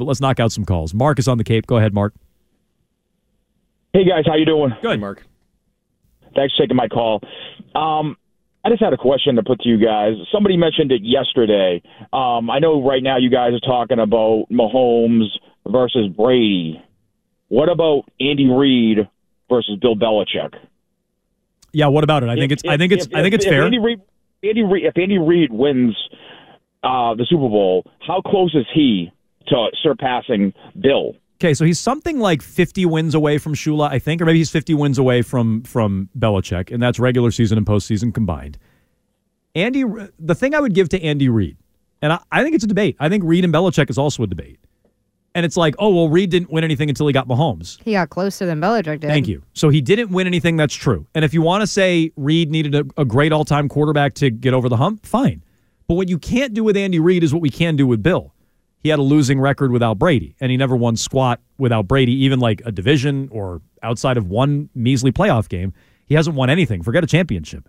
But let's knock out some calls. Mark is on the Cape. Go ahead, Mark. Hey guys, how you doing? Good, Mark. Thanks for taking my call. Um, I just had a question to put to you guys. Somebody mentioned it yesterday. Um, I know right now you guys are talking about Mahomes versus Brady. What about Andy Reid versus Bill Belichick? Yeah, what about it? I think If- it's. I think it's. if- I think it's if fair. Andy Reid, Andy Reid, if Andy Reid wins uh, the Super Bowl, how close is he to surpassing Bill? Okay, so he's something like 50 wins away from Shula, I think, or maybe he's 50 wins away from from Belichick, and that's regular season and postseason combined. Andy, the thing I would give to Andy Reid, and I, I think it's a debate. I think Reid and Belichick is also a debate. And it's like, oh well, Reid didn't win anything until he got Mahomes. He got closer than Belichick did. Thank you. So he didn't win anything. That's true. And if you want to say Reid needed a, a great all-time quarterback to get over the hump, fine. But what you can't do with Andy Reid is what we can do with Bill. He had a losing record without Brady, and he never won squat without Brady, even like a division or outside of one measly playoff game. He hasn't won anything. Forget a championship.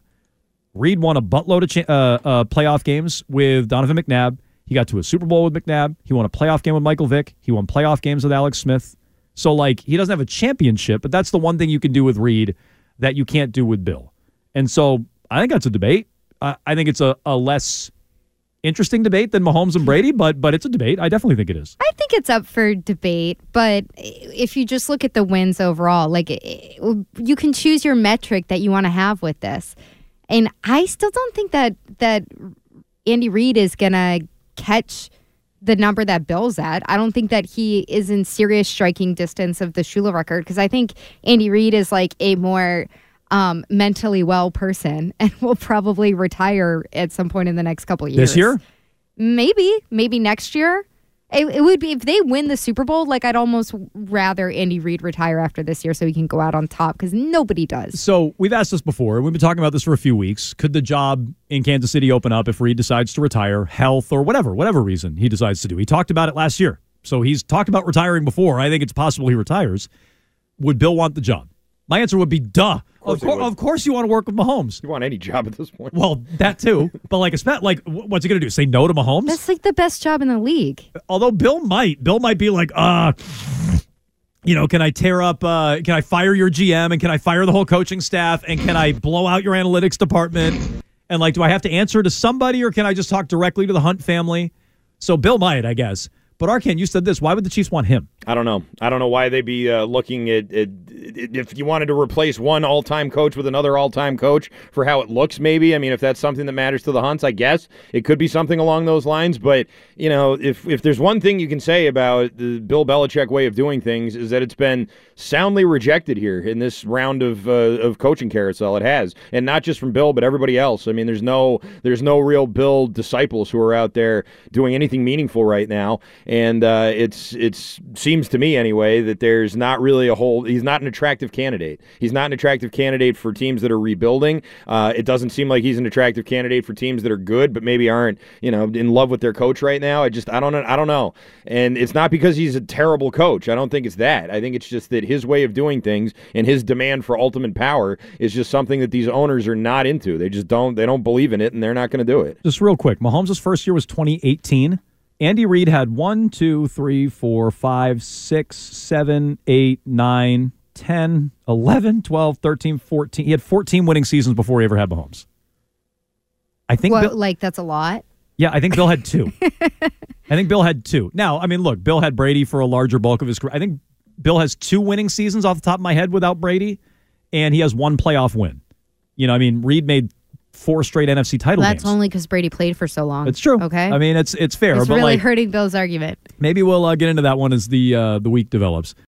Reid won a buttload of cha- uh, uh, playoff games with Donovan McNabb. He got to a Super Bowl with McNabb. He won a playoff game with Michael Vick. He won playoff games with Alex Smith. So, like, he doesn't have a championship, but that's the one thing you can do with Reid that you can't do with Bill. And so I think that's a debate. I, I think it's a, a less interesting debate than Mahomes and Brady, but but it's a debate. I definitely think it is. I think it's up for debate, but if you just look at the wins overall, like you can choose your metric that you want to have with this. And I still don't think that that Andy Reid is going to catch the number that Bill's at. I don't think that he is in serious striking distance of the Shula record because I think Andy Reid is like a more um, mentally well person and will probably retire at some point in the next couple of years. This year? Maybe, maybe next year. It, it would be if they win the Super Bowl. Like I'd almost rather Andy Reid retire after this year so he can go out on top because nobody does. So we've asked this before. We've been talking about this for a few weeks. Could the job in Kansas City open up if Reid decides to retire, health or whatever, whatever reason he decides to do? He talked about it last year. So he's talked about retiring before. I think it's possible he retires. Would Bill want the job? My answer would be duh. Of, he cour- would. of course you want to work with Mahomes. You want any job at this point? Well, that too. but like, it's not like, what's he going to do? Say no to Mahomes? That's like the best job in the league. Although Bill might, Bill might be like, uh, you know, can I tear up, uh, can I fire your GM and can I fire the whole coaching staff and can I blow out your analytics department? And like, do I have to answer to somebody or can I just talk directly to the Hunt family? So Bill might, I guess. But Arkan, you said this. Why would the Chiefs want him? I don't know. I don't know why they'd be uh, looking at, at if you wanted to replace one all-time coach with another all-time coach for how it looks. Maybe I mean, if that's something that matters to the Hunts, I guess it could be something along those lines. But you know, if if there's one thing you can say about the Bill Belichick way of doing things is that it's been soundly rejected here in this round of uh, of coaching carousel. It has, and not just from Bill, but everybody else. I mean, there's no there's no real Bill disciples who are out there doing anything meaningful right now, and uh, it's it's seems to me anyway that there's not really a whole. He's not an attractive candidate. He's not an attractive candidate for teams that are rebuilding. Uh, it doesn't seem like he's an attractive candidate for teams that are good, but maybe aren't you know in love with their coach right now. I just I don't. I don't know, and it's not because he's a terrible coach. I don't think it's that. I think it's just that his way of doing things and his demand for ultimate power is just something that these owners are not into. They just don't. They don't believe in it, and they're not going to do it. Just real quick, Mahomes' first year was 2018. Andy Reid had 1, 2, 3, 4, 5, 6, 7, 8, 9, 10, 11, 12, 13, 14. He had 14 winning seasons before he ever had Mahomes. I think Well, Bill, like that's a lot. yeah, I think Bill had two. I think Bill had two. Now, I mean, look, Bill had Brady for a larger bulk of his career. I think Bill has two winning seasons off the top of my head without Brady, and he has one playoff win. You know, I mean, Reid made four straight NFC title That's games. only because Brady played for so long. it's true. Okay. I mean, it's it's fair, it's but really like hurting Bill's argument. maybe we'll uh, get into that one as the uh, the week develops.